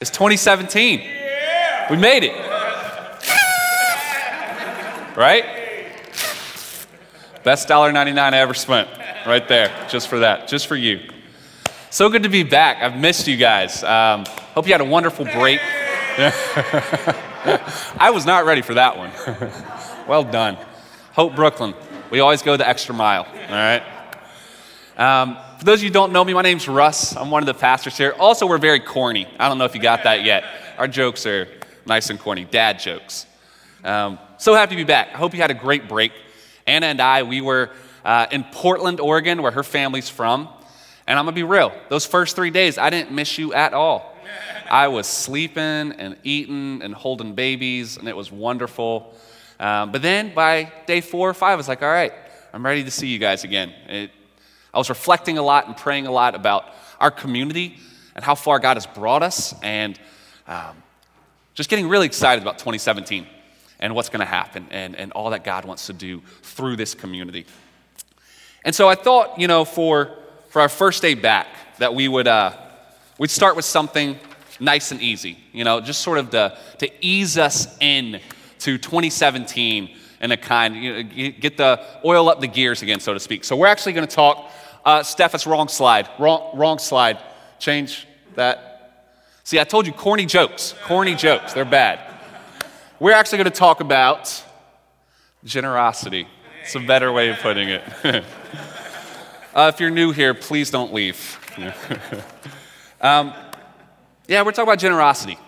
It's 2017. We made it. Right? Best $1.99 I ever spent. Right there. Just for that. Just for you. So good to be back. I've missed you guys. Um, hope you had a wonderful break. I was not ready for that one. well done. Hope Brooklyn. We always go the extra mile. All right? Um, for those of you who don't know me, my name's Russ. I'm one of the pastors here. Also, we're very corny. I don't know if you got that yet. Our jokes are nice and corny, dad jokes. Um, so happy to be back. I hope you had a great break. Anna and I, we were uh, in Portland, Oregon, where her family's from. And I'm gonna be real, those first three days, I didn't miss you at all. I was sleeping and eating and holding babies, and it was wonderful. Um, but then by day four or five, I was like, all right, I'm ready to see you guys again. It, I was reflecting a lot and praying a lot about our community and how far God has brought us, and um, just getting really excited about 2017 and what's going to happen and, and all that God wants to do through this community. And so I thought, you know, for, for our first day back, that we would uh, we'd start with something nice and easy, you know, just sort of to, to ease us in to 2017 in a kind, you know, get the oil up the gears again, so to speak. So we're actually going to talk uh, Steph, it's wrong slide. Wrong, wrong slide. Change that. See, I told you corny jokes. Corny jokes. They're bad. We're actually going to talk about generosity. It's a better way of putting it. uh, if you're new here, please don't leave. um, yeah, we're talking about generosity.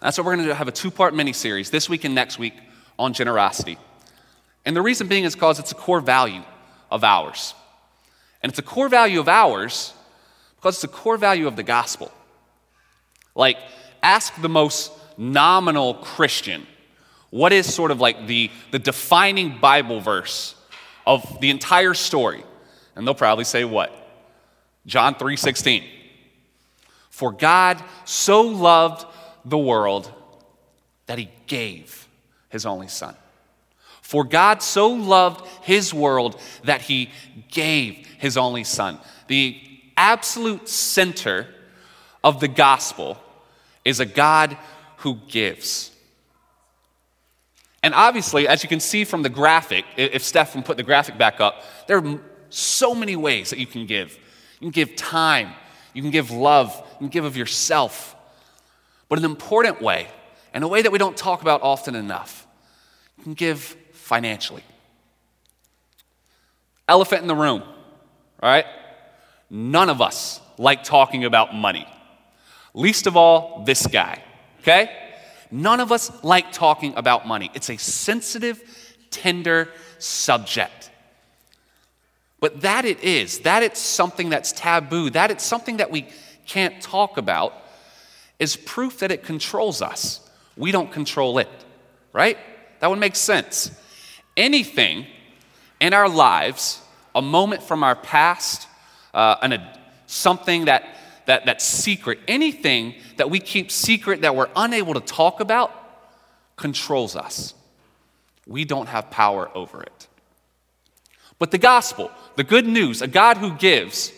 That's what we're going to have a two part mini series this week and next week on generosity. And the reason being is because it's a core value of ours. And it's a core value of ours because it's a core value of the gospel. Like, ask the most nominal Christian what is sort of like the, the defining Bible verse of the entire story. And they'll probably say what? John 3:16. For God so loved the world that he gave his only son. For God so loved his world that he gave his only son. The absolute center of the gospel is a God who gives. And obviously, as you can see from the graphic, if Steph can put the graphic back up, there are so many ways that you can give. You can give time, you can give love, you can give of yourself. But an important way, and a way that we don't talk about often enough, you can give financially. Elephant in the room, all right? None of us like talking about money. Least of all, this guy, okay? None of us like talking about money. It's a sensitive, tender subject. But that it is, that it's something that's taboo, that it's something that we can't talk about, is proof that it controls us. We don't control it, right? That would make sense anything in our lives, a moment from our past, uh, an, a, something that, that, that's secret, anything that we keep secret that we're unable to talk about, controls us. We don't have power over it. But the gospel, the good news, a God who gives,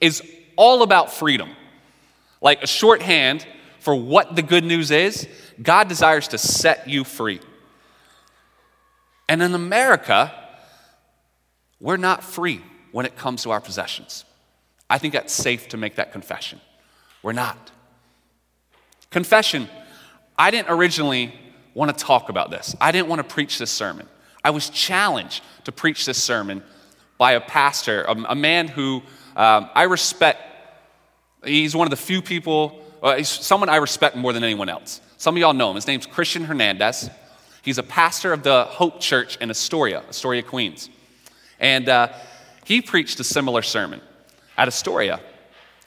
is all about freedom. Like a shorthand for what the good news is, God desires to set you free. And in America, we're not free when it comes to our possessions. I think that's safe to make that confession. We're not. Confession, I didn't originally want to talk about this. I didn't want to preach this sermon. I was challenged to preach this sermon by a pastor, a, a man who um, I respect. He's one of the few people, uh, someone I respect more than anyone else. Some of y'all know him. His name's Christian Hernandez. He's a pastor of the Hope Church in Astoria, Astoria, Queens. And uh, he preached a similar sermon at Astoria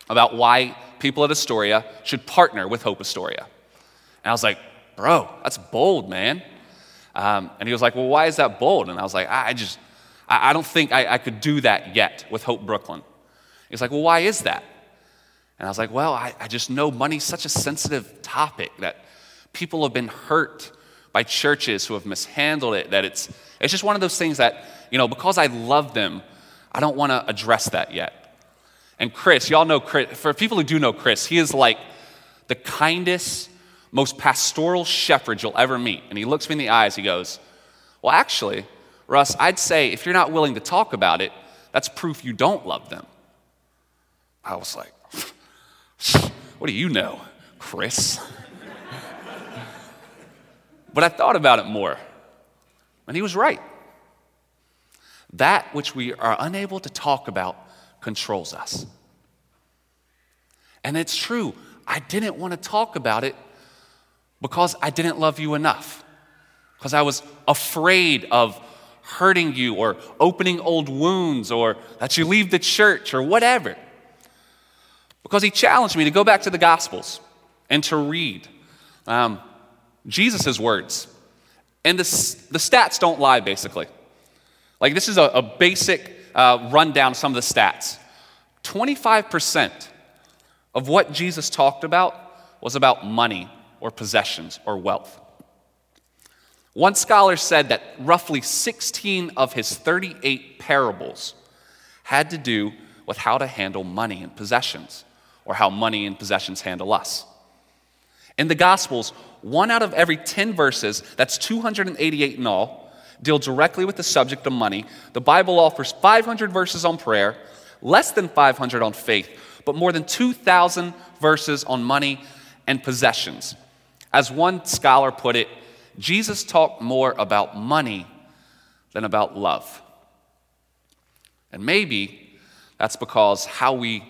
about why people at Astoria should partner with Hope Astoria. And I was like, bro, that's bold, man. Um, and he was like, well, why is that bold? And I was like, I just, I, I don't think I, I, could do that yet with Hope Brooklyn. He's like, well, why is that? And I was like, well, I, I just know money's such a sensitive topic that people have been hurt by churches who have mishandled it, that it's, it's just one of those things that, you know, because I love them, I don't want to address that yet. And Chris, y'all know Chris, for people who do know Chris, he is like the kindest, most pastoral shepherd you'll ever meet. And he looks me in the eyes, he goes, Well, actually, Russ, I'd say if you're not willing to talk about it, that's proof you don't love them. I was like, What do you know, Chris? but I thought about it more, and he was right. That which we are unable to talk about controls us. And it's true, I didn't want to talk about it because I didn't love you enough, because I was afraid of hurting you or opening old wounds or that you leave the church or whatever. Because he challenged me to go back to the Gospels and to read um, Jesus' words. And the, the stats don't lie, basically. Like, this is a, a basic uh, rundown of some of the stats. 25% of what Jesus talked about was about money or possessions or wealth. One scholar said that roughly 16 of his 38 parables had to do with how to handle money and possessions, or how money and possessions handle us. In the Gospels, one out of every 10 verses, that's 288 in all, deal directly with the subject of money. The Bible offers 500 verses on prayer, less than 500 on faith, but more than 2,000 verses on money and possessions. As one scholar put it, Jesus talked more about money than about love. And maybe that's because how we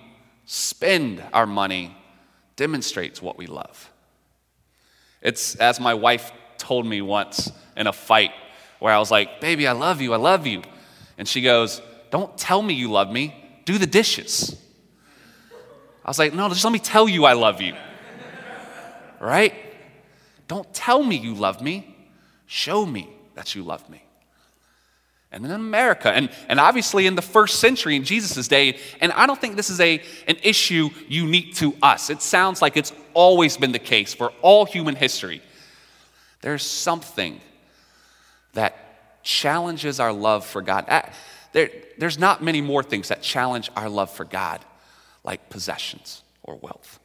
spend our money demonstrates what we love. It's as my wife told me once in a fight where I was like, Baby, I love you, I love you. And she goes, Don't tell me you love me, do the dishes. I was like, No, just let me tell you I love you. right? Don't tell me you love me, show me that you love me. And in America, and, and obviously in the first century in Jesus' day, and I don't think this is a, an issue unique to us. It sounds like it's always been the case for all human history. There's something that challenges our love for God. Ah, there, there's not many more things that challenge our love for God, like possessions or wealth.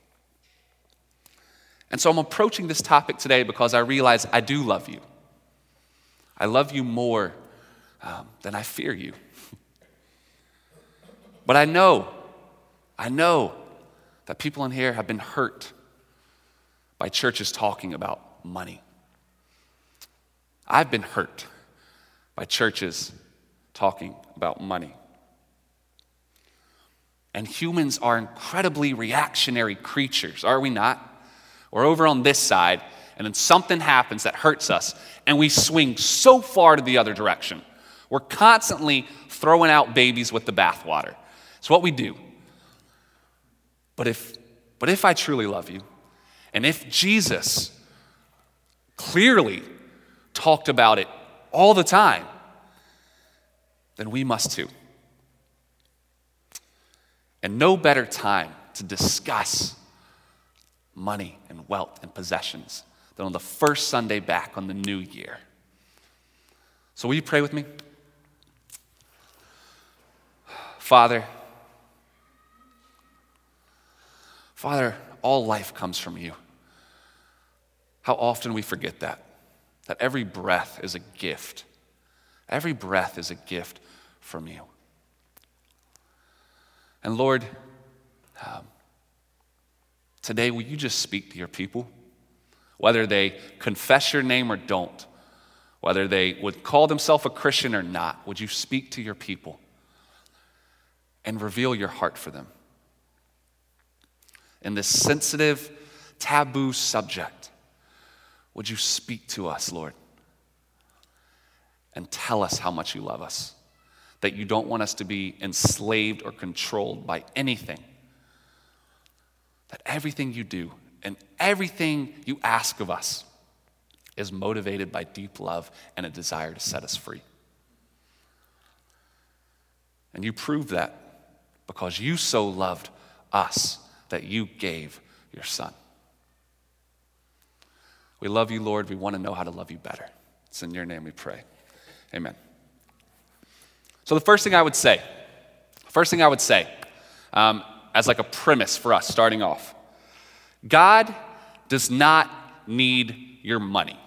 And so I'm approaching this topic today because I realize I do love you. I love you more um, than I fear you. but I know, I know that people in here have been hurt by churches talking about money. I've been hurt by churches talking about money. And humans are incredibly reactionary creatures, are we not? We're over on this side, and then something happens that hurts us, and we swing so far to the other direction. We're constantly throwing out babies with the bathwater. It's what we do. But if, but if I truly love you, and if Jesus clearly talked about it all the time, then we must too. And no better time to discuss money and wealth and possessions than on the first Sunday back on the new year. So, will you pray with me? Father, Father, all life comes from you. How often we forget that that every breath is a gift. Every breath is a gift from you. And Lord, um, today will you just speak to your people? Whether they confess your name or don't, whether they would call themselves a Christian or not, would you speak to your people and reveal your heart for them? In this sensitive, taboo subject, would you speak to us, Lord? And tell us how much you love us, that you don't want us to be enslaved or controlled by anything, that everything you do and everything you ask of us is motivated by deep love and a desire to set us free. And you prove that because you so loved us that you gave your son. We love you, Lord. We want to know how to love you better. It's in your name we pray. Amen. So, the first thing I would say, first thing I would say, um, as like a premise for us starting off, God does not need your money.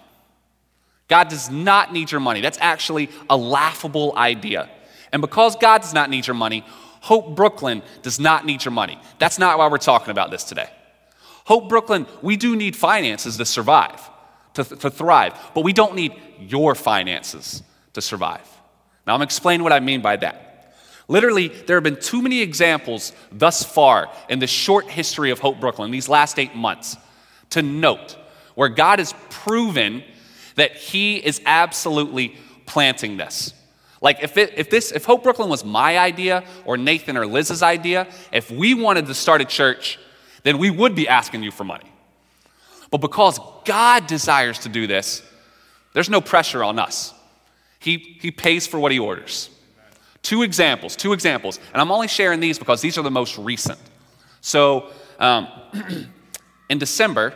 God does not need your money. That's actually a laughable idea. And because God does not need your money, Hope Brooklyn does not need your money. That's not why we're talking about this today. Hope Brooklyn, we do need finances to survive, to, to thrive, but we don't need your finances to survive. Now, I'm explaining what I mean by that. Literally, there have been too many examples thus far in the short history of Hope Brooklyn, these last eight months, to note where God has proven that He is absolutely planting this. Like if, it, if this if Hope Brooklyn was my idea or Nathan or Liz's idea, if we wanted to start a church, then we would be asking you for money. But because God desires to do this, there's no pressure on us. He, he pays for what he orders. Two examples, two examples. And I'm only sharing these because these are the most recent. So um, in December,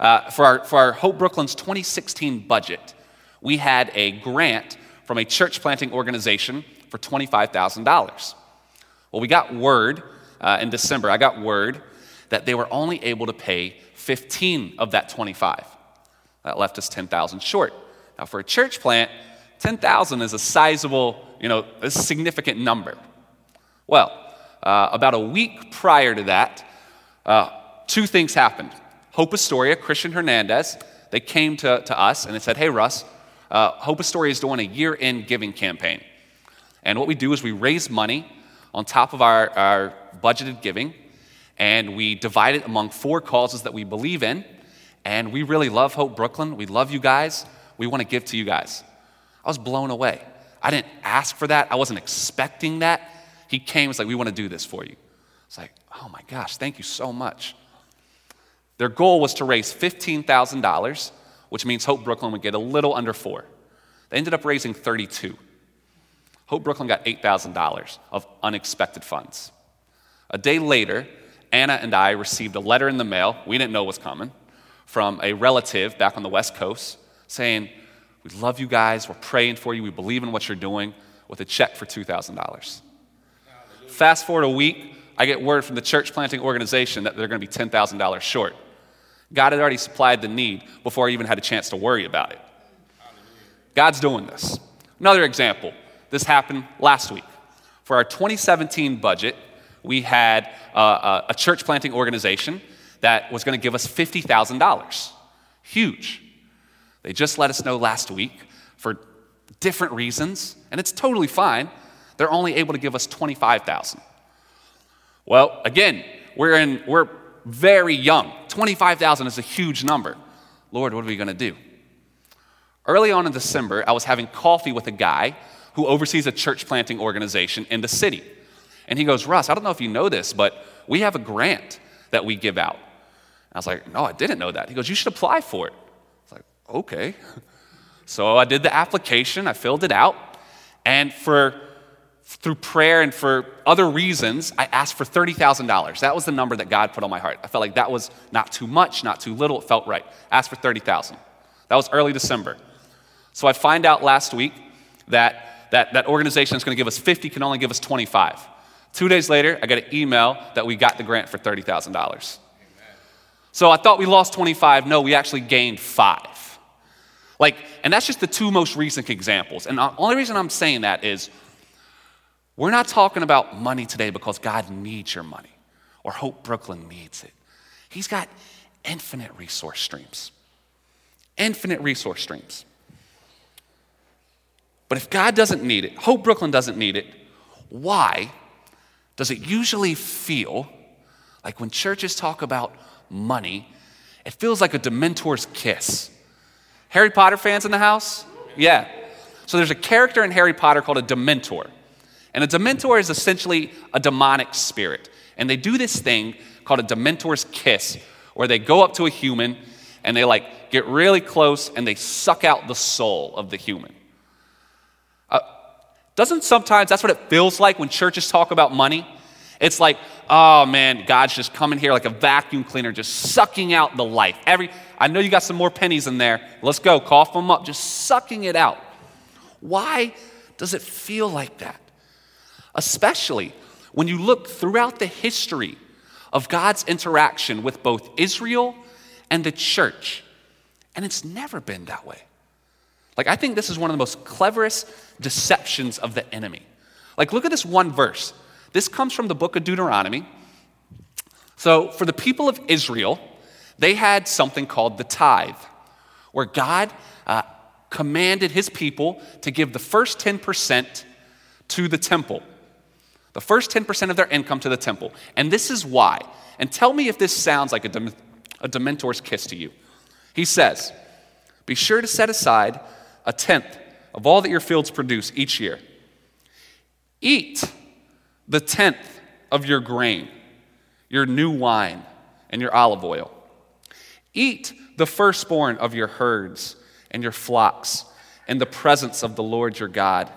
uh, for, our, for our Hope Brooklyn's 2016 budget, we had a grant from a church planting organization for $25,000. Well, we got word uh, in December, I got word that they were only able to pay 15 of that 25. That left us 10,000 short. Now, for a church plant, 10,000 is a sizable, you know, a significant number. Well, uh, about a week prior to that, uh, two things happened. Hope Astoria, Christian Hernandez, they came to, to us and they said, Hey, Russ, uh, Hope Astoria is doing a year end giving campaign. And what we do is we raise money on top of our, our budgeted giving, and we divide it among four causes that we believe in. And we really love Hope Brooklyn. We love you guys. We want to give to you guys. I was blown away. I didn't ask for that, I wasn't expecting that. He came, was like, We want to do this for you. It's like, Oh my gosh, thank you so much. Their goal was to raise $15,000 which means Hope Brooklyn would get a little under four. They ended up raising 32. Hope Brooklyn got $8,000 of unexpected funds. A day later, Anna and I received a letter in the mail, we didn't know was coming, from a relative back on the West Coast saying, We love you guys, we're praying for you, we believe in what you're doing, with a check for $2,000. Fast forward a week, I get word from the church planting organization that they're going to be $10,000 short. God had already supplied the need before I even had a chance to worry about it. God's doing this. Another example this happened last week. For our 2017 budget, we had uh, a church planting organization that was going to give us $50,000. Huge. They just let us know last week for different reasons, and it's totally fine. They're only able to give us 25,000. Well, again, we're in we're very young. 25,000 is a huge number. Lord, what are we going to do? Early on in December, I was having coffee with a guy who oversees a church planting organization in the city. And he goes, Russ, I don't know if you know this, but we have a grant that we give out. I was like, No, I didn't know that. He goes, You should apply for it. I was like, Okay. So I did the application, I filled it out, and for through prayer and for other reasons, I asked for $30,000. That was the number that God put on my heart. I felt like that was not too much, not too little. It felt right. asked for 30,000. That was early December. So I find out last week that that, that organization is going to give us 50, can only give us 25. Two days later, I got an email that we got the grant for $30,000. So I thought we lost 25. No, we actually gained five. Like, and that's just the two most recent examples. And the only reason I'm saying that is we're not talking about money today because God needs your money or Hope Brooklyn needs it. He's got infinite resource streams. Infinite resource streams. But if God doesn't need it, Hope Brooklyn doesn't need it, why does it usually feel like when churches talk about money, it feels like a Dementor's kiss? Harry Potter fans in the house? Yeah. So there's a character in Harry Potter called a Dementor. And a Dementor is essentially a demonic spirit. And they do this thing called a Dementor's kiss, where they go up to a human and they like get really close and they suck out the soul of the human. Doesn't sometimes that's what it feels like when churches talk about money? It's like, oh man, God's just coming here like a vacuum cleaner, just sucking out the life. Every, I know you got some more pennies in there. Let's go, cough them up, just sucking it out. Why does it feel like that? especially when you look throughout the history of God's interaction with both Israel and the church. And it's never been that way. Like, I think this is one of the most cleverest deceptions of the enemy. Like, look at this one verse. This comes from the book of Deuteronomy. So, for the people of Israel, they had something called the tithe, where God uh, commanded his people to give the first 10% to the temple. The first 10% of their income to the temple. And this is why. And tell me if this sounds like a, dem- a Dementor's kiss to you. He says, Be sure to set aside a tenth of all that your fields produce each year. Eat the tenth of your grain, your new wine, and your olive oil. Eat the firstborn of your herds and your flocks in the presence of the Lord your God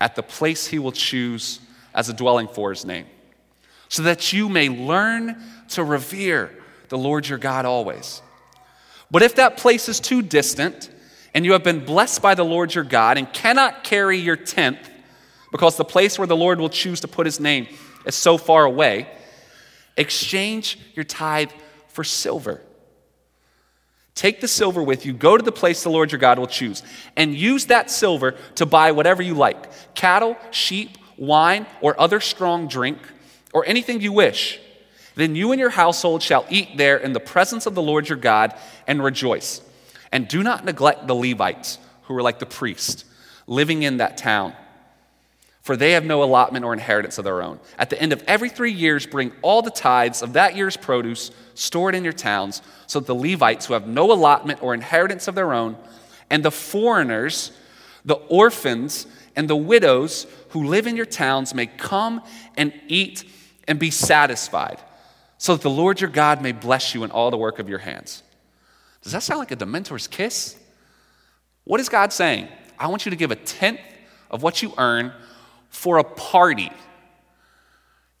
at the place he will choose as a dwelling for his name, so that you may learn to revere the Lord your God always. But if that place is too distant, and you have been blessed by the Lord your God, and cannot carry your tenth, because the place where the Lord will choose to put his name is so far away, exchange your tithe for silver. Take the silver with you, go to the place the Lord your God will choose, and use that silver to buy whatever you like cattle, sheep, wine, or other strong drink, or anything you wish. Then you and your household shall eat there in the presence of the Lord your God and rejoice. And do not neglect the Levites, who are like the priests, living in that town for they have no allotment or inheritance of their own. At the end of every three years, bring all the tithes of that year's produce stored in your towns, so that the Levites who have no allotment or inheritance of their own, and the foreigners, the orphans, and the widows who live in your towns may come and eat and be satisfied, so that the Lord your God may bless you in all the work of your hands. Does that sound like a Dementor's kiss? What is God saying? I want you to give a tenth of what you earn for a party.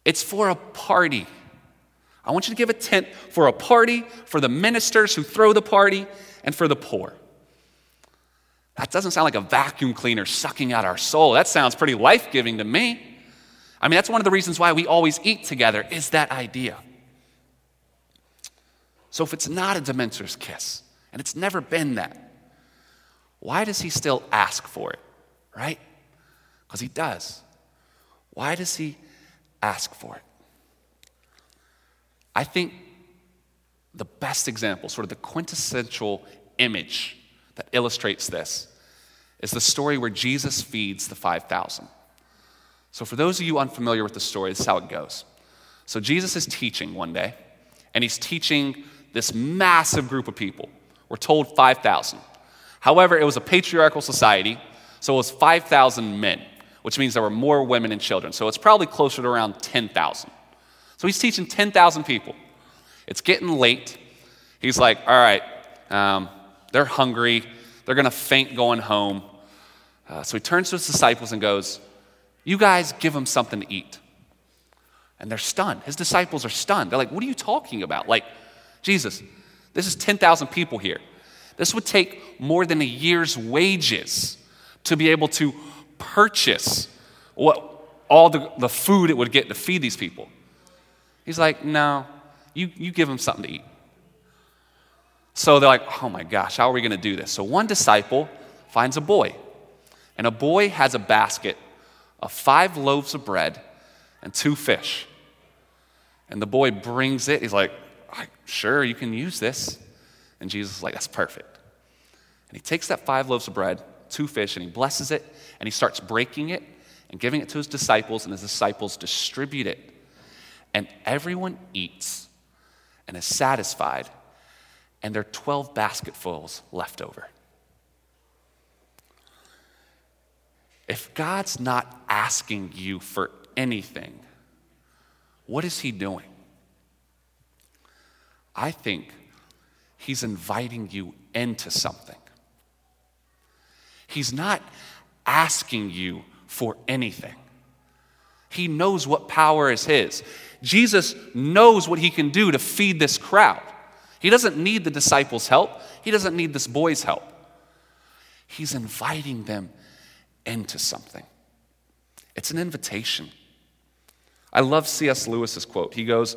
It's for a party. I want you to give a tenth for a party, for the ministers who throw the party, and for the poor. That doesn't sound like a vacuum cleaner sucking out our soul. That sounds pretty life giving to me. I mean, that's one of the reasons why we always eat together, is that idea. So if it's not a Dementor's kiss, and it's never been that, why does he still ask for it, right? Because he does. Why does he ask for it? I think the best example, sort of the quintessential image that illustrates this, is the story where Jesus feeds the 5,000. So, for those of you unfamiliar with the story, this is how it goes. So, Jesus is teaching one day, and he's teaching this massive group of people. We're told 5,000. However, it was a patriarchal society, so it was 5,000 men which means there were more women and children. So it's probably closer to around 10,000. So he's teaching 10,000 people. It's getting late. He's like, all right, um, they're hungry. They're going to faint going home. Uh, so he turns to his disciples and goes, You guys give them something to eat. And they're stunned. His disciples are stunned. They're like, What are you talking about? Like, Jesus, this is 10,000 people here. This would take more than a year's wages to be able to purchase what, all the, the food it would get to feed these people. He's like, no, you, you give them something to eat. So they're like, oh my gosh, how are we going to do this? So one disciple finds a boy, and a boy has a basket of five loaves of bread and two fish. And the boy brings it. He's like, sure, you can use this. And Jesus is like, that's perfect. And he takes that five loaves of bread, two fish, and he blesses it, and he starts breaking it and giving it to his disciples, and his disciples distribute it. And everyone eats and is satisfied, and there are 12 basketfuls left over. If God's not asking you for anything, what is He doing? I think He's inviting you into something. He's not asking you for anything. He knows what power is His. Jesus knows what He can do to feed this crowd. He doesn't need the disciples' help, He doesn't need this boy's help. He's inviting them into something. It's an invitation. I love C.S. Lewis's quote. He goes,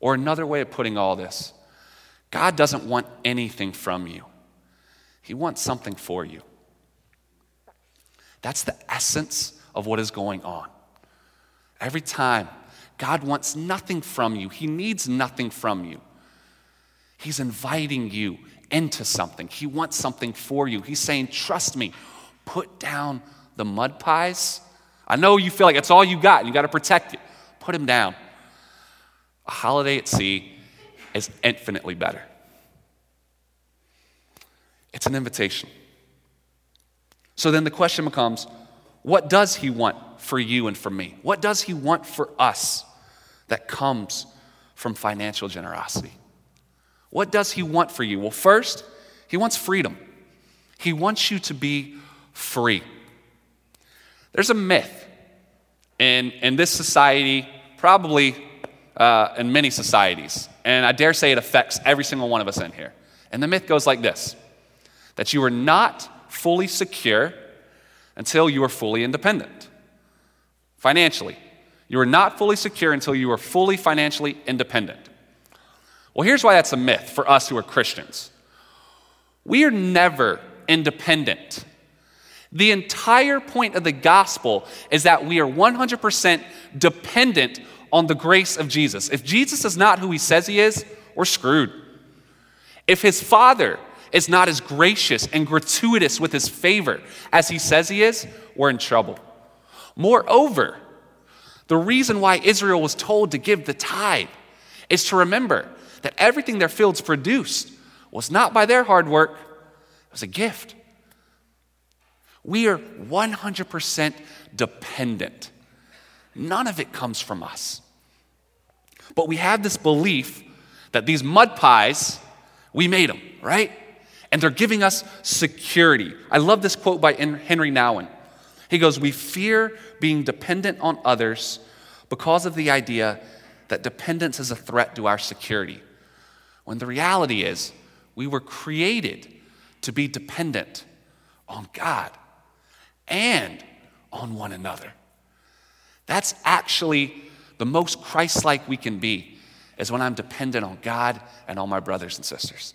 Or another way of putting all this God doesn't want anything from you, He wants something for you. That's the essence of what is going on. Every time, God wants nothing from you, He needs nothing from you. He's inviting you into something, He wants something for you. He's saying, Trust me, put down the mud pies. I know you feel like it's all you got, you got to protect it. Put them down. A holiday at sea is infinitely better. It's an invitation. So then the question becomes what does he want for you and for me? What does he want for us that comes from financial generosity? What does he want for you? Well, first, he wants freedom. He wants you to be free. There's a myth in, in this society, probably uh, in many societies, and I dare say it affects every single one of us in here. And the myth goes like this that you are not fully secure until you are fully independent financially. You are not fully secure until you are fully financially independent. Well, here's why that's a myth for us who are Christians we are never independent. The entire point of the gospel is that we are 100% dependent on the grace of Jesus. If Jesus is not who he says he is, we're screwed. If his father is not as gracious and gratuitous with his favor as he says he is, we're in trouble. Moreover, the reason why Israel was told to give the tithe is to remember that everything their fields produced was not by their hard work, it was a gift. We are 100% dependent. None of it comes from us. But we have this belief that these mud pies, we made them, right? And they're giving us security. I love this quote by Henri Nouwen. He goes, We fear being dependent on others because of the idea that dependence is a threat to our security. When the reality is, we were created to be dependent on God and on one another. That's actually the most Christ like we can be, is when I'm dependent on God and all my brothers and sisters.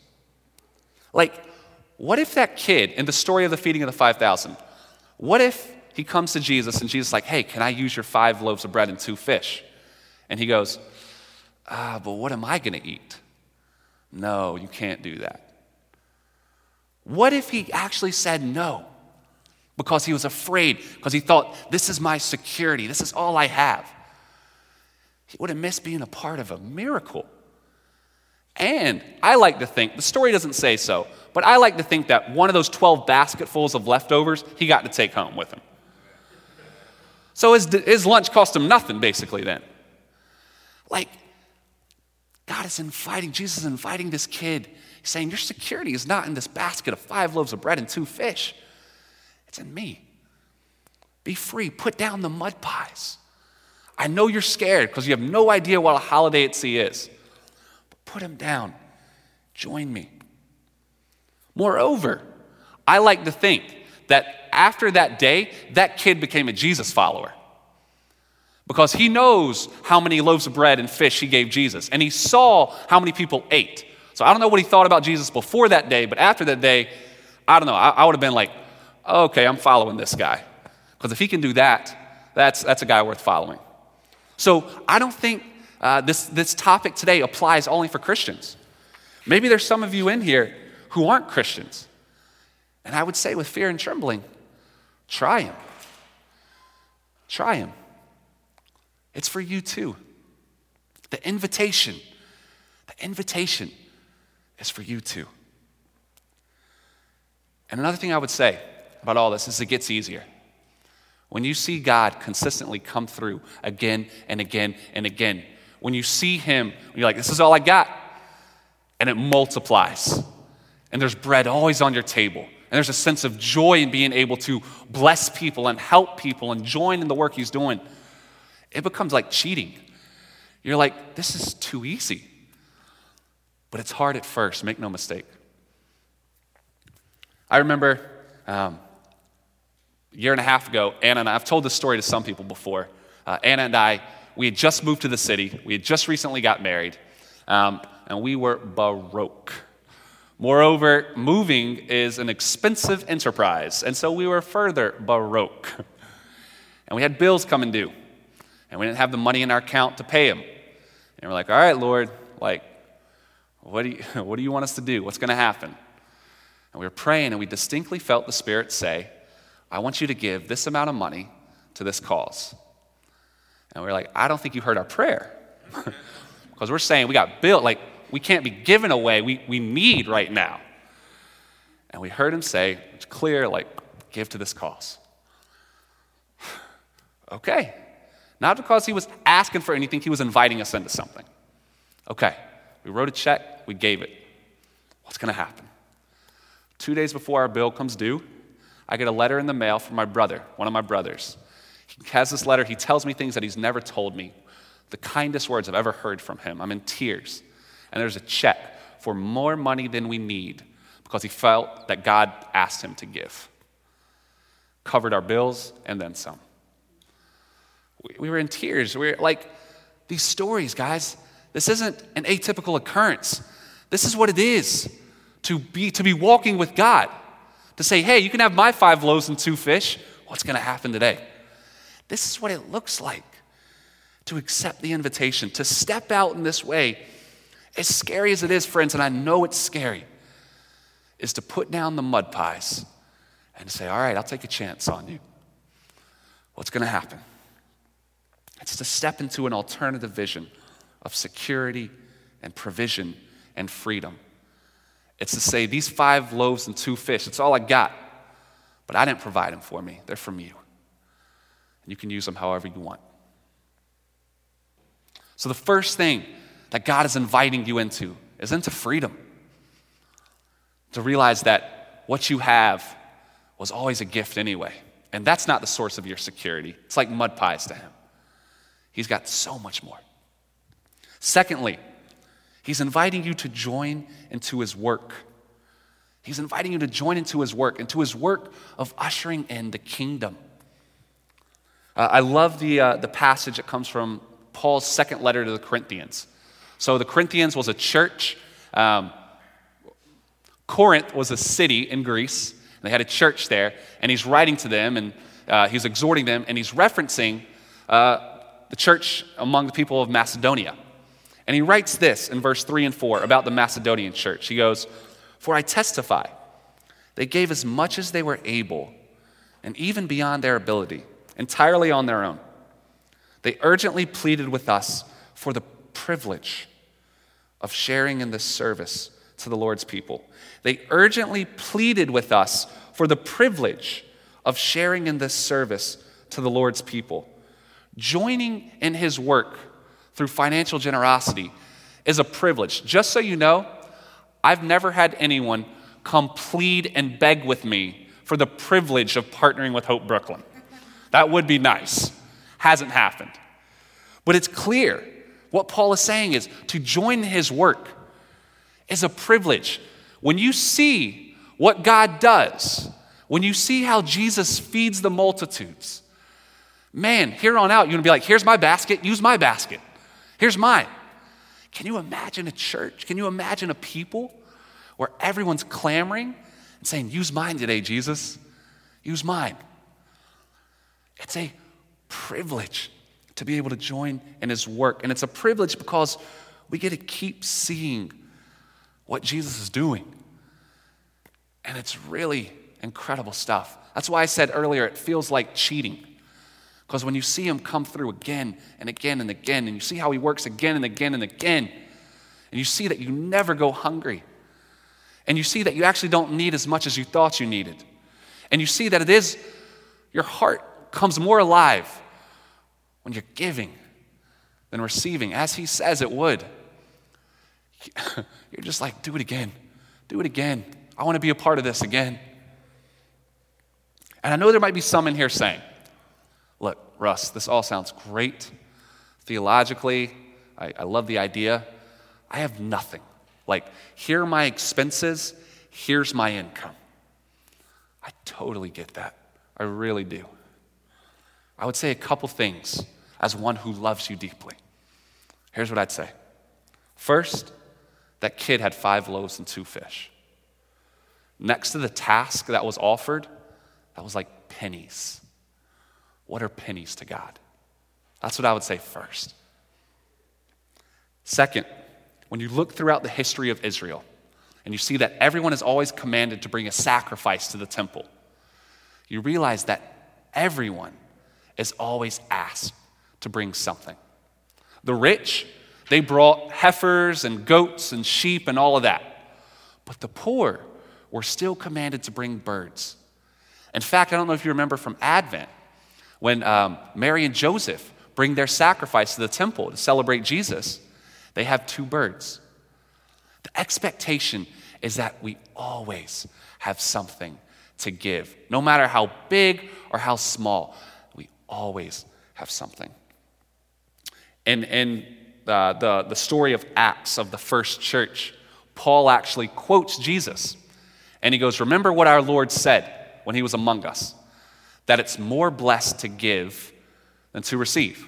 Like, what if that kid in the story of the feeding of the 5,000, what if he comes to Jesus and Jesus is like, hey, can I use your five loaves of bread and two fish? And he goes, ah, but what am I going to eat? No, you can't do that. What if he actually said no? Because he was afraid, because he thought, this is my security, this is all I have. He would have missed being a part of a miracle. And I like to think, the story doesn't say so, but I like to think that one of those 12 basketfuls of leftovers he got to take home with him. So his, his lunch cost him nothing, basically, then. Like, God is inviting, Jesus is inviting this kid, saying, Your security is not in this basket of five loaves of bread and two fish, it's in me. Be free, put down the mud pies. I know you're scared because you have no idea what a holiday at sea is, but put them down. Join me. Moreover, I like to think that after that day, that kid became a Jesus follower. Because he knows how many loaves of bread and fish he gave Jesus, and he saw how many people ate. So I don't know what he thought about Jesus before that day, but after that day, I don't know. I, I would have been like, okay, I'm following this guy. Because if he can do that, that's, that's a guy worth following. So I don't think uh, this, this topic today applies only for Christians. Maybe there's some of you in here who aren't Christians. And I would say, with fear and trembling, try him. Try him. It's for you too. The invitation, the invitation is for you too. And another thing I would say about all this is it gets easier. When you see God consistently come through again and again and again, when you see Him, you're like, this is all I got. And it multiplies. And there's bread always on your table. And there's a sense of joy in being able to bless people and help people and join in the work He's doing. It becomes like cheating. You're like, this is too easy. But it's hard at first, make no mistake. I remember um, year and a half ago, Anna and I, I've told this story to some people before. Uh, Anna and I, we had just moved to the city, we had just recently got married, um, and we were baroque. Moreover, moving is an expensive enterprise, and so we were further baroque. And we had bills coming due, and we didn't have the money in our account to pay them. And we're like, all right, Lord, like, what do you, what do you want us to do? What's going to happen? And we were praying, and we distinctly felt the Spirit say, I want you to give this amount of money to this cause. And we are like, I don't think you heard our prayer. because we're saying we got built, like, we can't be given away. We, we need right now. And we heard him say, it's clear, like, give to this cause. okay. Not because he was asking for anything, he was inviting us into something. Okay. We wrote a check, we gave it. What's going to happen? Two days before our bill comes due, I get a letter in the mail from my brother, one of my brothers. He has this letter. He tells me things that he's never told me. The kindest words I've ever heard from him. I'm in tears. And there's a check for more money than we need because he felt that God asked him to give. Covered our bills and then some. We were in tears. We are like, these stories, guys, this isn't an atypical occurrence. This is what it is to be, to be walking with God to say, hey, you can have my five loaves and two fish. What's going to happen today? This is what it looks like to accept the invitation, to step out in this way. As scary as it is, friends, and I know it's scary, is to put down the mud pies and say, all right, I'll take a chance on you. What's going to happen? It's to step into an alternative vision of security and provision and freedom. It's to say, these five loaves and two fish, it's all I got. But I didn't provide them for me, they're from you. And you can use them however you want. So, the first thing that God is inviting you into is into freedom. To realize that what you have was always a gift anyway. And that's not the source of your security. It's like mud pies to Him. He's got so much more. Secondly, He's inviting you to join into his work. He's inviting you to join into his work, into his work of ushering in the kingdom. Uh, I love the, uh, the passage that comes from Paul's second letter to the Corinthians. So, the Corinthians was a church. Um, Corinth was a city in Greece. They had a church there, and he's writing to them, and uh, he's exhorting them, and he's referencing uh, the church among the people of Macedonia. And he writes this in verse 3 and 4 about the Macedonian church. He goes, For I testify, they gave as much as they were able, and even beyond their ability, entirely on their own. They urgently pleaded with us for the privilege of sharing in this service to the Lord's people. They urgently pleaded with us for the privilege of sharing in this service to the Lord's people. Joining in his work through financial generosity is a privilege. Just so you know, I've never had anyone come plead and beg with me for the privilege of partnering with Hope Brooklyn. That would be nice. Hasn't happened. But it's clear what Paul is saying is to join his work is a privilege. When you see what God does, when you see how Jesus feeds the multitudes, man, here on out, you're gonna be like, here's my basket, use my basket. Here's mine. Can you imagine a church? Can you imagine a people where everyone's clamoring and saying, Use mine today, Jesus? Use mine. It's a privilege to be able to join in his work. And it's a privilege because we get to keep seeing what Jesus is doing. And it's really incredible stuff. That's why I said earlier, it feels like cheating. Because when you see him come through again and again and again, and you see how he works again and again and again, and you see that you never go hungry, and you see that you actually don't need as much as you thought you needed, and you see that it is, your heart comes more alive when you're giving than receiving, as he says it would. You're just like, do it again. Do it again. I want to be a part of this again. And I know there might be some in here saying, look, Russ, this all sounds great. Theologically, I, I love the idea. I have nothing. Like, here are my expenses, here's my income. I totally get that. I really do. I would say a couple things as one who loves you deeply. Here's what I'd say. First, that kid had five loaves and two fish. Next to the task that was offered, that was like pennies. What are pennies to God? That's what I would say first. Second, when you look throughout the history of Israel and you see that everyone is always commanded to bring a sacrifice to the temple, you realize that everyone is always asked to bring something. The rich, they brought heifers and goats and sheep and all of that. But the poor were still commanded to bring birds. In fact, I don't know if you remember from Advent, when um, Mary and Joseph bring their sacrifice to the temple to celebrate Jesus, they have two birds. The expectation is that we always have something to give, no matter how big or how small, we always have something. And in uh, the, the story of Acts of the first church, Paul actually quotes Jesus. And he goes, Remember what our Lord said when he was among us, that it's more blessed to give than to receive.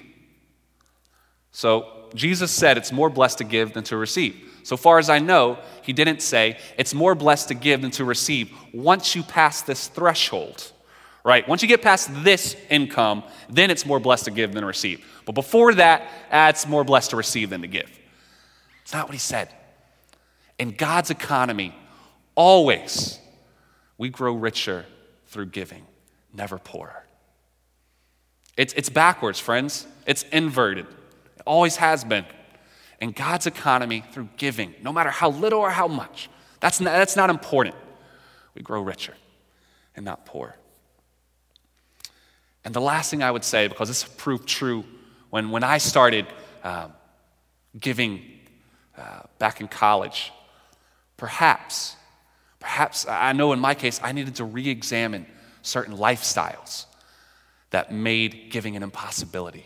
So Jesus said it's more blessed to give than to receive. So far as I know, he didn't say it's more blessed to give than to receive once you pass this threshold, right? Once you get past this income, then it's more blessed to give than to receive. But before that, it's more blessed to receive than to give. It's not what he said. In God's economy, always we grow richer through giving, never poorer. It's, it's backwards, friends. It's inverted. It always has been. In God's economy, through giving, no matter how little or how much, that's not, that's not important. We grow richer and not poor. And the last thing I would say, because this proved true when, when I started um, giving uh, back in college, perhaps Perhaps, I know in my case, I needed to re examine certain lifestyles that made giving an impossibility.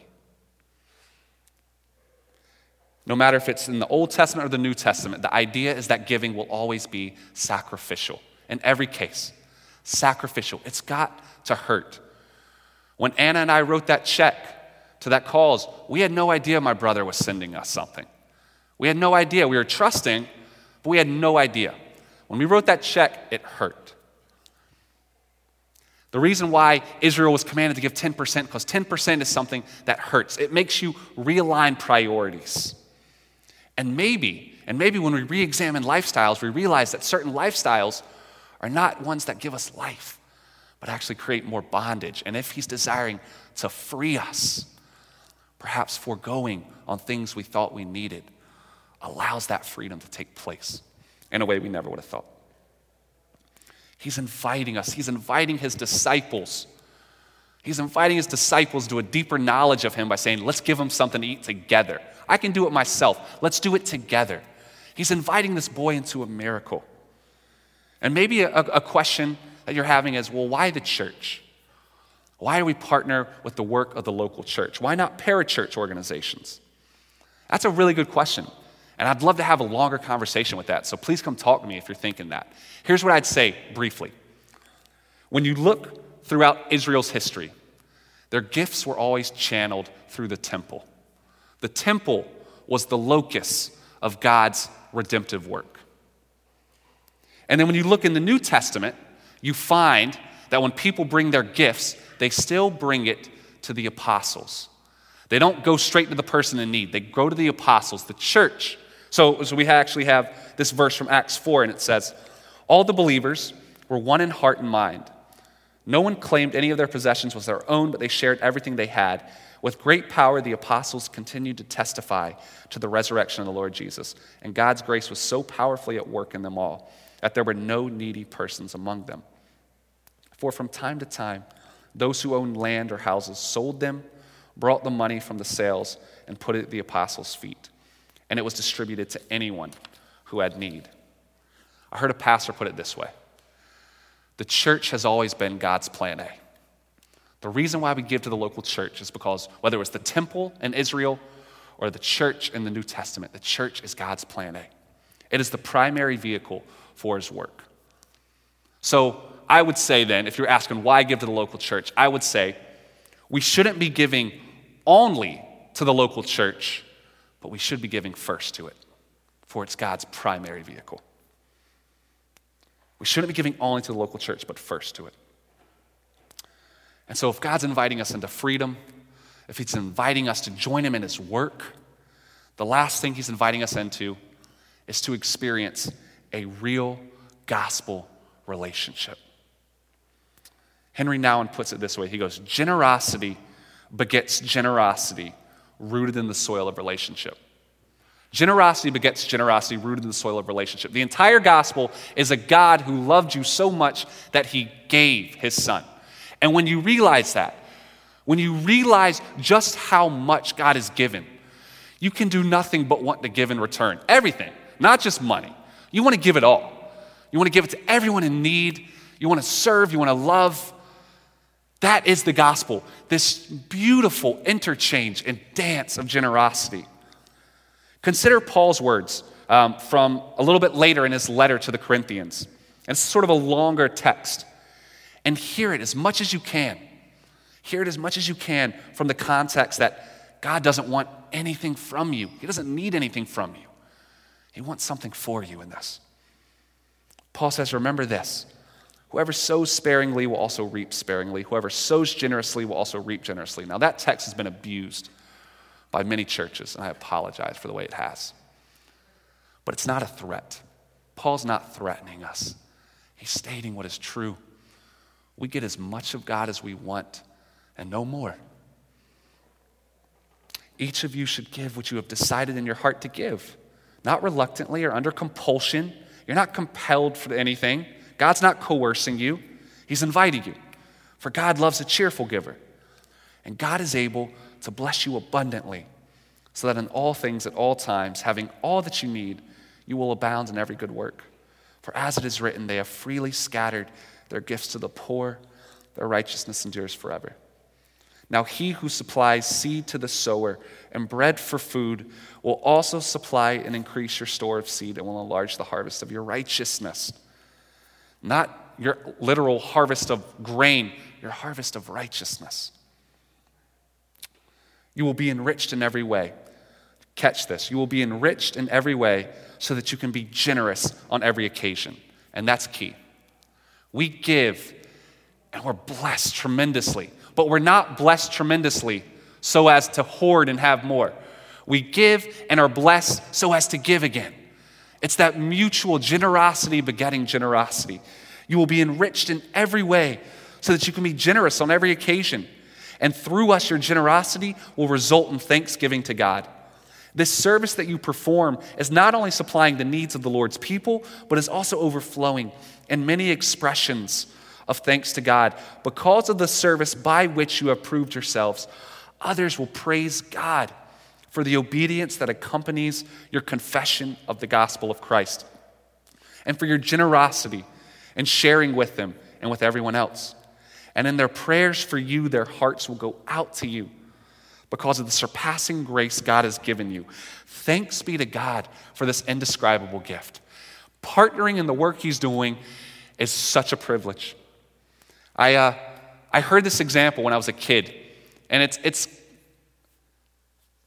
No matter if it's in the Old Testament or the New Testament, the idea is that giving will always be sacrificial. In every case, sacrificial. It's got to hurt. When Anna and I wrote that check to that cause, we had no idea my brother was sending us something. We had no idea. We were trusting, but we had no idea. When we wrote that check, it hurt. The reason why Israel was commanded to give 10%, because 10% is something that hurts. It makes you realign priorities. And maybe, and maybe when we re examine lifestyles, we realize that certain lifestyles are not ones that give us life, but actually create more bondage. And if He's desiring to free us, perhaps foregoing on things we thought we needed allows that freedom to take place in a way we never would have thought. He's inviting us, He's inviting His disciples. He's inviting his disciples to a deeper knowledge of him by saying, Let's give him something to eat together. I can do it myself. Let's do it together. He's inviting this boy into a miracle. And maybe a, a question that you're having is, Well, why the church? Why do we partner with the work of the local church? Why not parachurch organizations? That's a really good question. And I'd love to have a longer conversation with that. So please come talk to me if you're thinking that. Here's what I'd say briefly. When you look throughout Israel's history, their gifts were always channeled through the temple. The temple was the locus of God's redemptive work. And then when you look in the New Testament, you find that when people bring their gifts, they still bring it to the apostles. They don't go straight to the person in need, they go to the apostles, the church so, so we actually have this verse from Acts 4, and it says, All the believers were one in heart and mind. No one claimed any of their possessions was their own, but they shared everything they had. With great power, the apostles continued to testify to the resurrection of the Lord Jesus. And God's grace was so powerfully at work in them all that there were no needy persons among them. For from time to time, those who owned land or houses sold them brought the money from the sales and put it at the apostles' feet. And it was distributed to anyone who had need. I heard a pastor put it this way The church has always been God's plan A. The reason why we give to the local church is because whether it was the temple in Israel or the church in the New Testament, the church is God's plan A. It is the primary vehicle for his work. So I would say then, if you're asking why give to the local church, I would say we shouldn't be giving only to the local church, but we should be giving first to it, for it's God's primary vehicle. We shouldn't be giving only to the local church, but first to it. And so, if God's inviting us into freedom, if He's inviting us to join Him in His work, the last thing He's inviting us into is to experience a real gospel relationship. Henri Nouwen puts it this way he goes, Generosity begets generosity rooted in the soil of relationship. Generosity begets generosity rooted in the soil of relationship. The entire gospel is a God who loved you so much that he gave his son. And when you realize that, when you realize just how much God has given, you can do nothing but want to give in return. Everything, not just money. You want to give it all. You want to give it to everyone in need. You want to serve. You want to love. That is the gospel, this beautiful interchange and dance of generosity. Consider Paul's words um, from a little bit later in his letter to the Corinthians. It's sort of a longer text. And hear it as much as you can. Hear it as much as you can from the context that God doesn't want anything from you, He doesn't need anything from you. He wants something for you in this. Paul says, Remember this whoever sows sparingly will also reap sparingly, whoever sows generously will also reap generously. Now, that text has been abused by many churches, and I apologize for the way it has. But it's not a threat. Paul's not threatening us, he's stating what is true. We get as much of God as we want and no more. Each of you should give what you have decided in your heart to give, not reluctantly or under compulsion. You're not compelled for anything. God's not coercing you, He's inviting you. For God loves a cheerful giver. And God is able to bless you abundantly, so that in all things, at all times, having all that you need, you will abound in every good work. For as it is written, they have freely scattered their gifts to the poor, their righteousness endures forever. Now, he who supplies seed to the sower and bread for food will also supply and increase your store of seed and will enlarge the harvest of your righteousness. Not your literal harvest of grain, your harvest of righteousness. You will be enriched in every way. Catch this. You will be enriched in every way so that you can be generous on every occasion. And that's key. We give and we're blessed tremendously, but we're not blessed tremendously so as to hoard and have more. We give and are blessed so as to give again. It's that mutual generosity begetting generosity. You will be enriched in every way so that you can be generous on every occasion. And through us, your generosity will result in thanksgiving to God. This service that you perform is not only supplying the needs of the Lord's people, but is also overflowing in many expressions of thanks to God. Because of the service by which you have proved yourselves, others will praise God for the obedience that accompanies your confession of the gospel of Christ and for your generosity and sharing with them and with everyone else. And in their prayers for you, their hearts will go out to you because of the surpassing grace God has given you. Thanks be to God for this indescribable gift. Partnering in the work He's doing is such a privilege. I, uh, I heard this example when I was a kid, and it's, it's,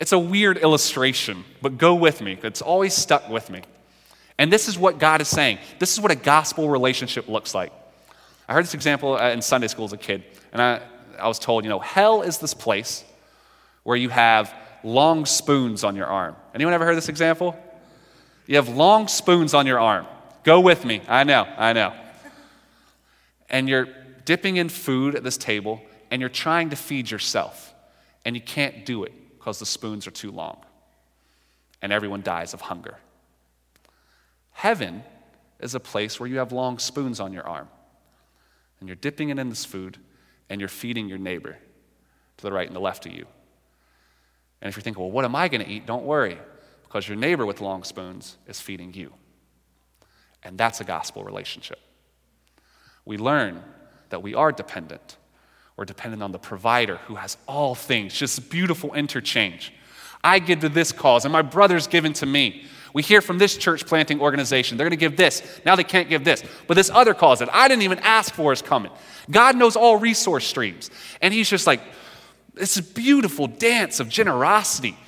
it's a weird illustration, but go with me. It's always stuck with me. And this is what God is saying. This is what a gospel relationship looks like. I heard this example uh, in Sunday school as a kid, and I, I was told, you know, hell is this place where you have long spoons on your arm. Anyone ever heard this example? You have long spoons on your arm. Go with me. I know, I know. And you're dipping in food at this table, and you're trying to feed yourself, and you can't do it because the spoons are too long, and everyone dies of hunger. Heaven is a place where you have long spoons on your arm and you're dipping it in this food and you're feeding your neighbor to the right and the left of you. And if you're thinking, well, what am I going to eat? Don't worry, because your neighbor with long spoons is feeding you. And that's a gospel relationship. We learn that we are dependent. We're dependent on the provider who has all things, just beautiful interchange. I give to this cause, and my brother's given to me. We hear from this church planting organization, they're going to give this. Now they can't give this. But this other cause that I didn't even ask for is coming. God knows all resource streams. And He's just like, it's a beautiful dance of generosity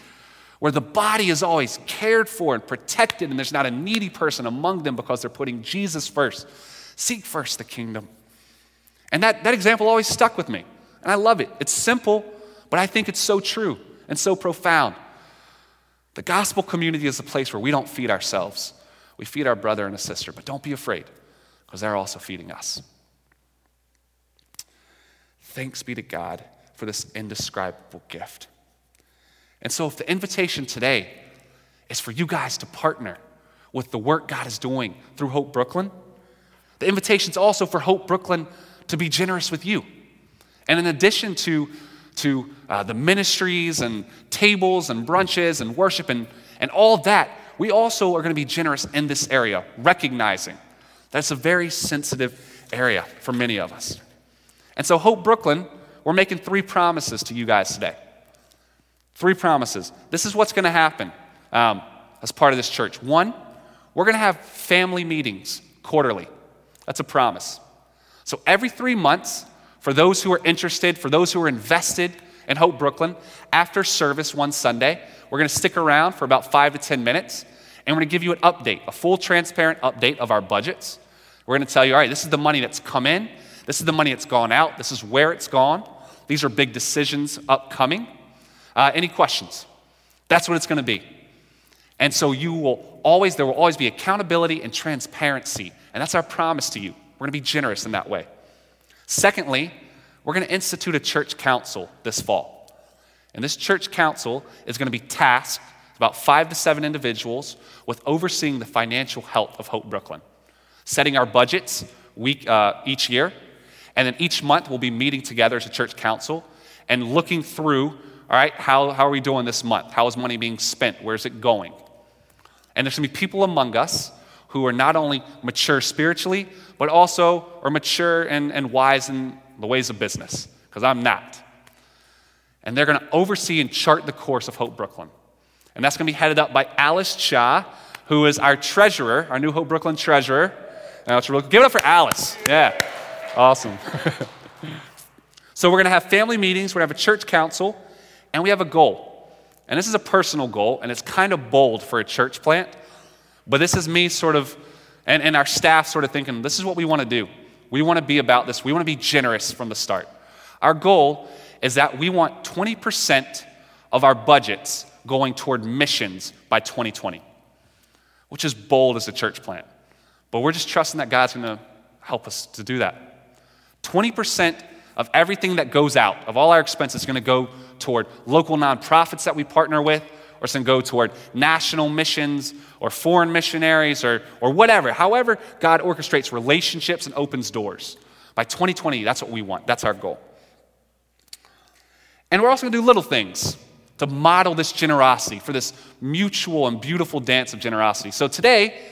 where the body is always cared for and protected, and there's not a needy person among them because they're putting Jesus first. Seek first the kingdom. And that, that example always stuck with me. And I love it. It's simple, but I think it's so true and so profound. The gospel community is a place where we don't feed ourselves. We feed our brother and a sister, but don't be afraid because they're also feeding us. Thanks be to God for this indescribable gift. And so, if the invitation today is for you guys to partner with the work God is doing through Hope Brooklyn, the invitation is also for Hope Brooklyn to be generous with you. And in addition to to uh, the ministries and tables and brunches and worship and, and all that, we also are going to be generous in this area, recognizing that it's a very sensitive area for many of us. And so, Hope Brooklyn, we're making three promises to you guys today. Three promises. This is what's going to happen um, as part of this church. One, we're going to have family meetings quarterly. That's a promise. So, every three months, for those who are interested, for those who are invested in Hope Brooklyn, after service one Sunday, we're going to stick around for about five to 10 minutes, and we're going to give you an update, a full transparent update of our budgets. We're going to tell you, all right, this is the money that's come in, this is the money that's gone out, this is where it's gone. These are big decisions upcoming. Uh, any questions? That's what it's going to be. And so you will always, there will always be accountability and transparency. And that's our promise to you. We're going to be generous in that way. Secondly, we're going to institute a church council this fall. And this church council is going to be tasked, about five to seven individuals, with overseeing the financial health of Hope Brooklyn, setting our budgets week, uh, each year. And then each month we'll be meeting together as a church council and looking through, all right, how, how are we doing this month? How is money being spent? Where's it going? And there's going to be people among us who are not only mature spiritually, but also are mature and, and wise in the ways of business, because I'm not. And they're going to oversee and chart the course of Hope Brooklyn. And that's going to be headed up by Alice Cha, who is our treasurer, our new Hope Brooklyn treasurer. Give it up for Alice. Yeah, awesome. so we're going to have family meetings, we're going to have a church council, and we have a goal. And this is a personal goal, and it's kind of bold for a church plant. But this is me sort of, and, and our staff sort of thinking, this is what we want to do. We want to be about this. We want to be generous from the start. Our goal is that we want 20% of our budgets going toward missions by 2020, which is bold as a church plant. But we're just trusting that God's going to help us to do that. 20% of everything that goes out, of all our expenses, is going to go toward local nonprofits that we partner with, or some go toward national missions or foreign missionaries or, or whatever. However, God orchestrates relationships and opens doors. By 2020, that's what we want. That's our goal. And we're also going to do little things to model this generosity for this mutual and beautiful dance of generosity. So today,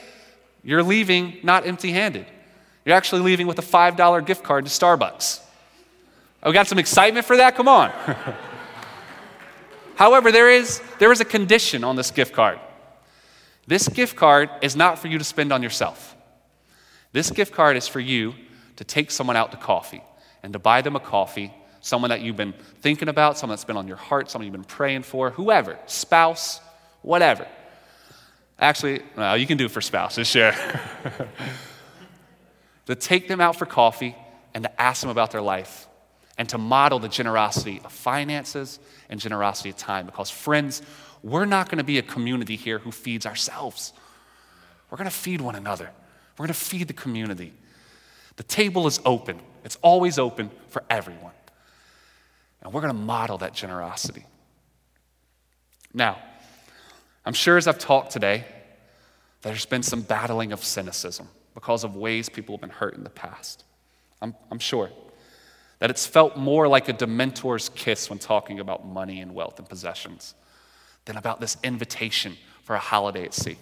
you're leaving not empty handed. You're actually leaving with a $5 gift card to Starbucks. Oh, we got some excitement for that? Come on. However, there is, there is a condition on this gift card. This gift card is not for you to spend on yourself. This gift card is for you to take someone out to coffee and to buy them a coffee, someone that you've been thinking about, someone that's been on your heart, someone you've been praying for, whoever, spouse, whatever. Actually, no, you can do it for spouses, sure. to take them out for coffee and to ask them about their life and to model the generosity of finances and generosity of time. Because, friends, we're not going to be a community here who feeds ourselves. We're going to feed one another, we're going to feed the community. The table is open, it's always open for everyone. And we're going to model that generosity. Now, I'm sure as I've talked today, there's been some battling of cynicism because of ways people have been hurt in the past. I'm, I'm sure that it's felt more like a dementor's kiss when talking about money and wealth and possessions. than about this invitation for a holiday at sea.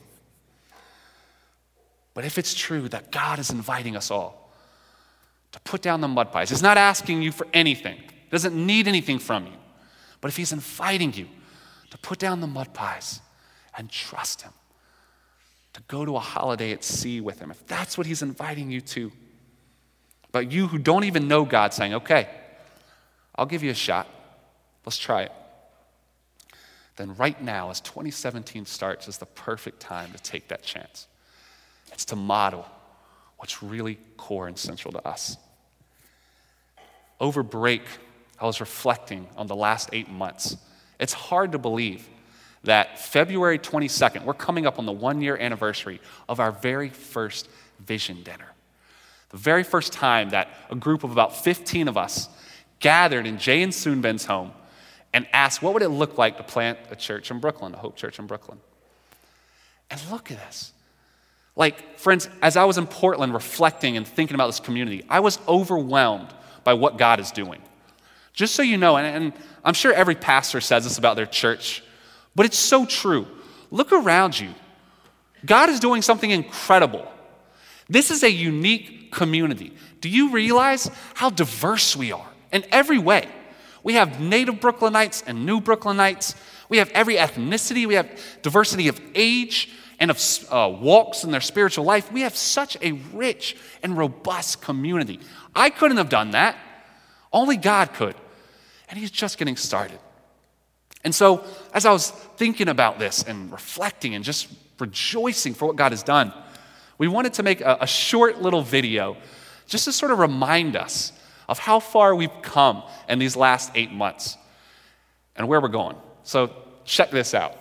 But if it's true that God is inviting us all to put down the mud pies, He's not asking you for anything, He doesn't need anything from you. But if He's inviting you to put down the mud pies and trust Him, to go to a holiday at sea with Him, if that's what He's inviting you to, you who don't even know God saying, okay, I'll give you a shot, let's try it. Then, right now, as 2017 starts, is the perfect time to take that chance. It's to model what's really core and central to us. Over break, I was reflecting on the last eight months. It's hard to believe that February 22nd, we're coming up on the one year anniversary of our very first vision dinner. The very first time that a group of about 15 of us gathered in Jay and Soonben's home and asked, what would it look like to plant a church in Brooklyn, a Hope Church in Brooklyn? And look at this. Like, friends, as I was in Portland reflecting and thinking about this community, I was overwhelmed by what God is doing. Just so you know, and, and I'm sure every pastor says this about their church, but it's so true. Look around you. God is doing something incredible. This is a unique community. Do you realize how diverse we are in every way? We have native Brooklynites and new Brooklynites. We have every ethnicity. We have diversity of age and of uh, walks in their spiritual life. We have such a rich and robust community. I couldn't have done that. Only God could. And He's just getting started. And so, as I was thinking about this and reflecting and just rejoicing for what God has done, we wanted to make a, a short little video just to sort of remind us of how far we've come in these last eight months and where we're going. So, check this out.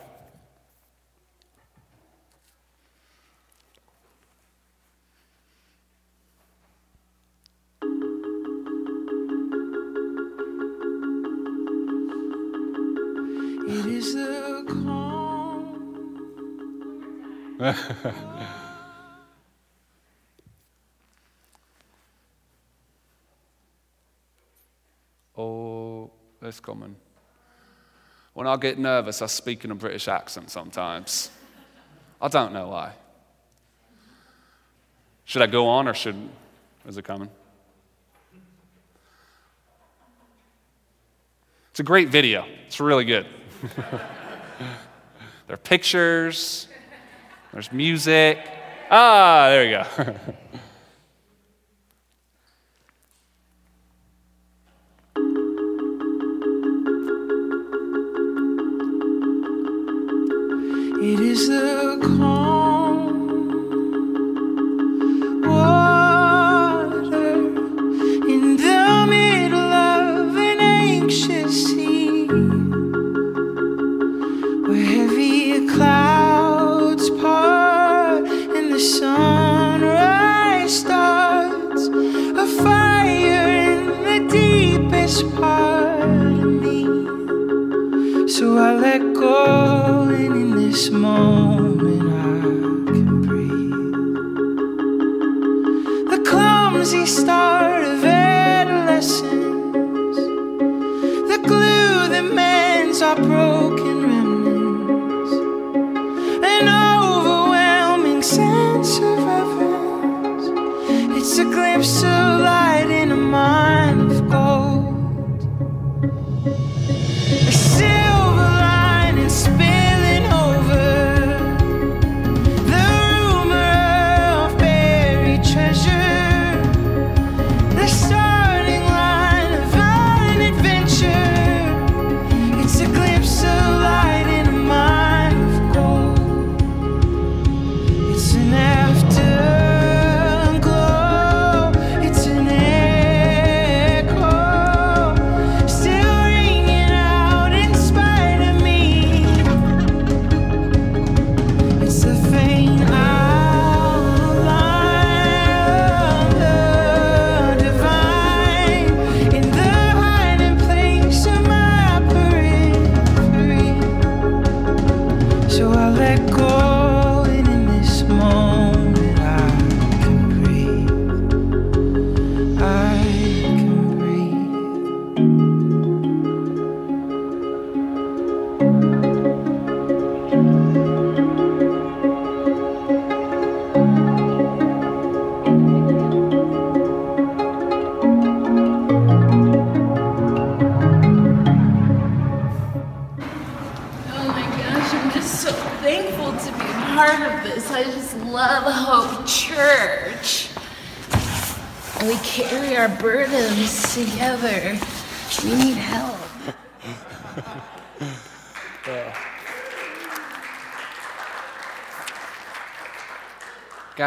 It is the calm. oh, it's coming. When I get nervous, I speak in a British accent sometimes. I don't know why. Should I go on or should. Is it coming? It's a great video. It's really good. there are pictures, there's music. Ah, there you go. It is the calm this moment I can breathe. The clumsy start of adolescence, the glue that mends our broken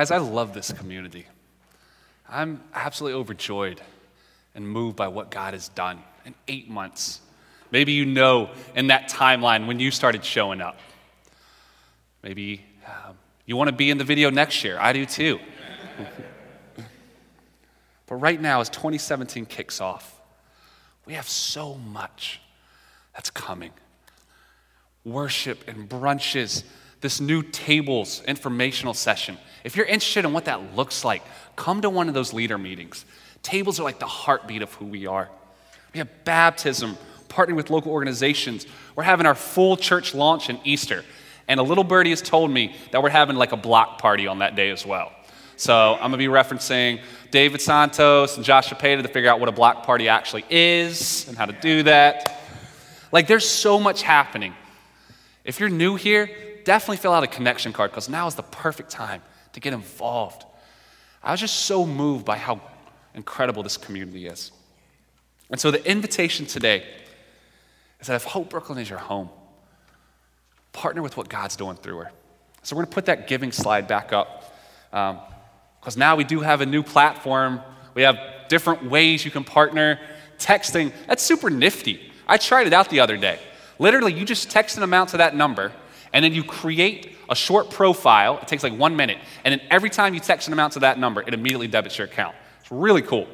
Guys, I love this community. I'm absolutely overjoyed and moved by what God has done in eight months. Maybe you know in that timeline when you started showing up. Maybe um, you want to be in the video next year. I do too. but right now, as 2017 kicks off, we have so much that's coming worship and brunches, this new tables informational session. If you're interested in what that looks like, come to one of those leader meetings. Tables are like the heartbeat of who we are. We have baptism, partnering with local organizations. We're having our full church launch in Easter. And a little birdie has told me that we're having like a block party on that day as well. So I'm going to be referencing David Santos and Josh Chapeta to figure out what a block party actually is and how to do that. Like, there's so much happening. If you're new here, definitely fill out a connection card because now is the perfect time to get involved. I was just so moved by how incredible this community is. And so the invitation today is that if Hope Brooklyn is your home, partner with what God's doing through her. So we're going to put that giving slide back up because um, now we do have a new platform. We have different ways you can partner. Texting, that's super nifty. I tried it out the other day. Literally, you just text an amount to that number, and then you create a short profile. It takes like one minute. And then every time you text an amount to that number, it immediately debits your account. It's really cool.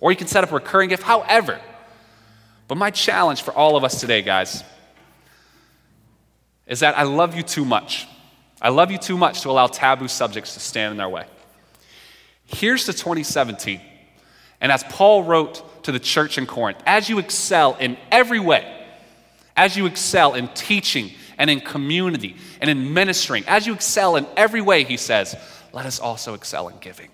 Or you can set up a recurring gift, however. But my challenge for all of us today, guys, is that I love you too much. I love you too much to allow taboo subjects to stand in our way. Here's to 2017. And as Paul wrote to the church in Corinth, as you excel in every way, as you excel in teaching and in community and in ministering, as you excel in every way, he says, let us also excel in giving.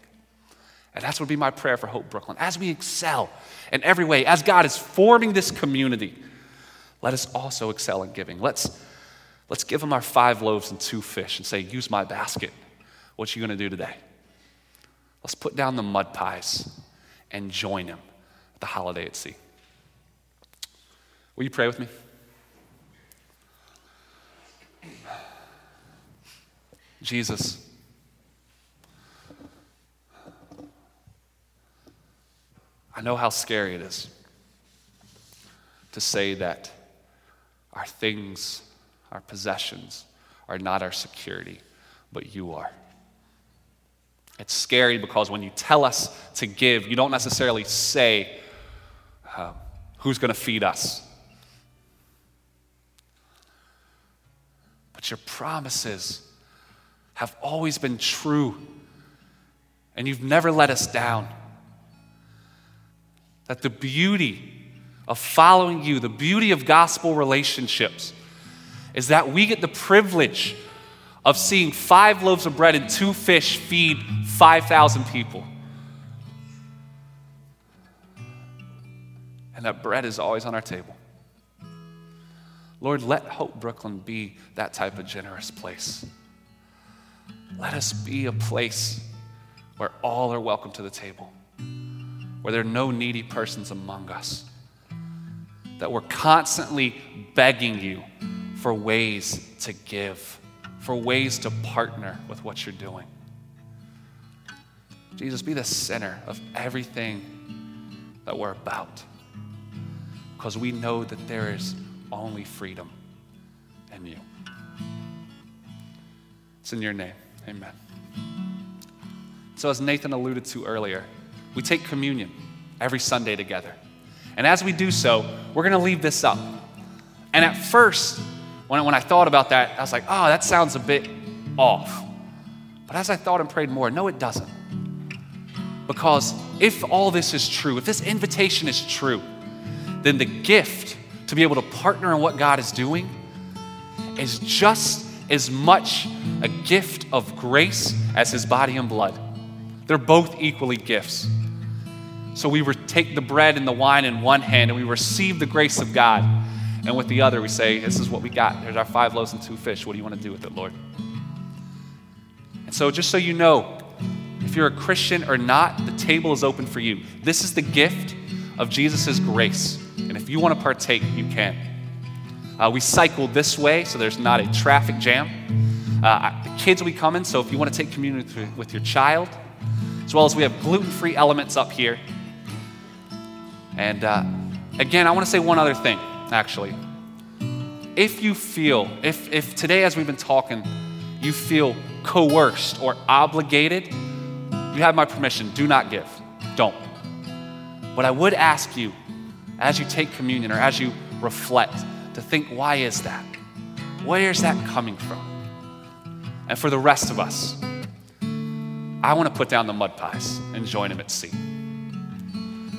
And that's what would be my prayer for Hope Brooklyn. As we excel in every way, as God is forming this community, let us also excel in giving. Let's, let's give him our five loaves and two fish and say, use my basket. What you going to do today? Let's put down the mud pies and join him at the holiday at sea. Will you pray with me? Jesus. I know how scary it is to say that our things, our possessions, are not our security, but you are. It's scary because when you tell us to give, you don't necessarily say uh, who's going to feed us. But your promises have always been true, and you've never let us down. That the beauty of following you, the beauty of gospel relationships, is that we get the privilege of seeing five loaves of bread and two fish feed 5,000 people. And that bread is always on our table. Lord, let Hope Brooklyn be that type of generous place. Let us be a place where all are welcome to the table where there are no needy persons among us. That we're constantly begging you for ways to give, for ways to partner with what you're doing. Jesus, be the center of everything that we're about. Because we know that there is only freedom in you. It's in your name. Amen. So, as Nathan alluded to earlier, we take communion every Sunday together. And as we do so, we're going to leave this up. And at first, when, when I thought about that, I was like, oh, that sounds a bit off. But as I thought and prayed more, no, it doesn't. Because if all this is true, if this invitation is true, then the gift to be able to partner in what God is doing is just as much a gift of grace as his body and blood. They're both equally gifts. So we take the bread and the wine in one hand and we receive the grace of God. And with the other, we say, This is what we got. There's our five loaves and two fish. What do you want to do with it, Lord? And so So, just so you know, if you're a Christian or not, the table is open for you. This is the gift of Jesus' grace. And if you want to partake, you can. Uh, we cycle this way so there's not a traffic jam. Uh, the kids will be coming, so if you want to take communion with, with your child, as well as we have gluten free elements up here. And uh, again, I want to say one other thing, actually. If you feel, if, if today, as we've been talking, you feel coerced or obligated, you have my permission. Do not give. Don't. But I would ask you, as you take communion or as you reflect, to think, why is that? Where is that coming from? And for the rest of us, I want to put down the mud pies and join him at sea.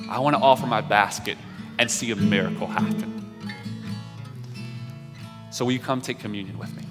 I want to offer my basket and see a miracle happen. So, will you come take communion with me?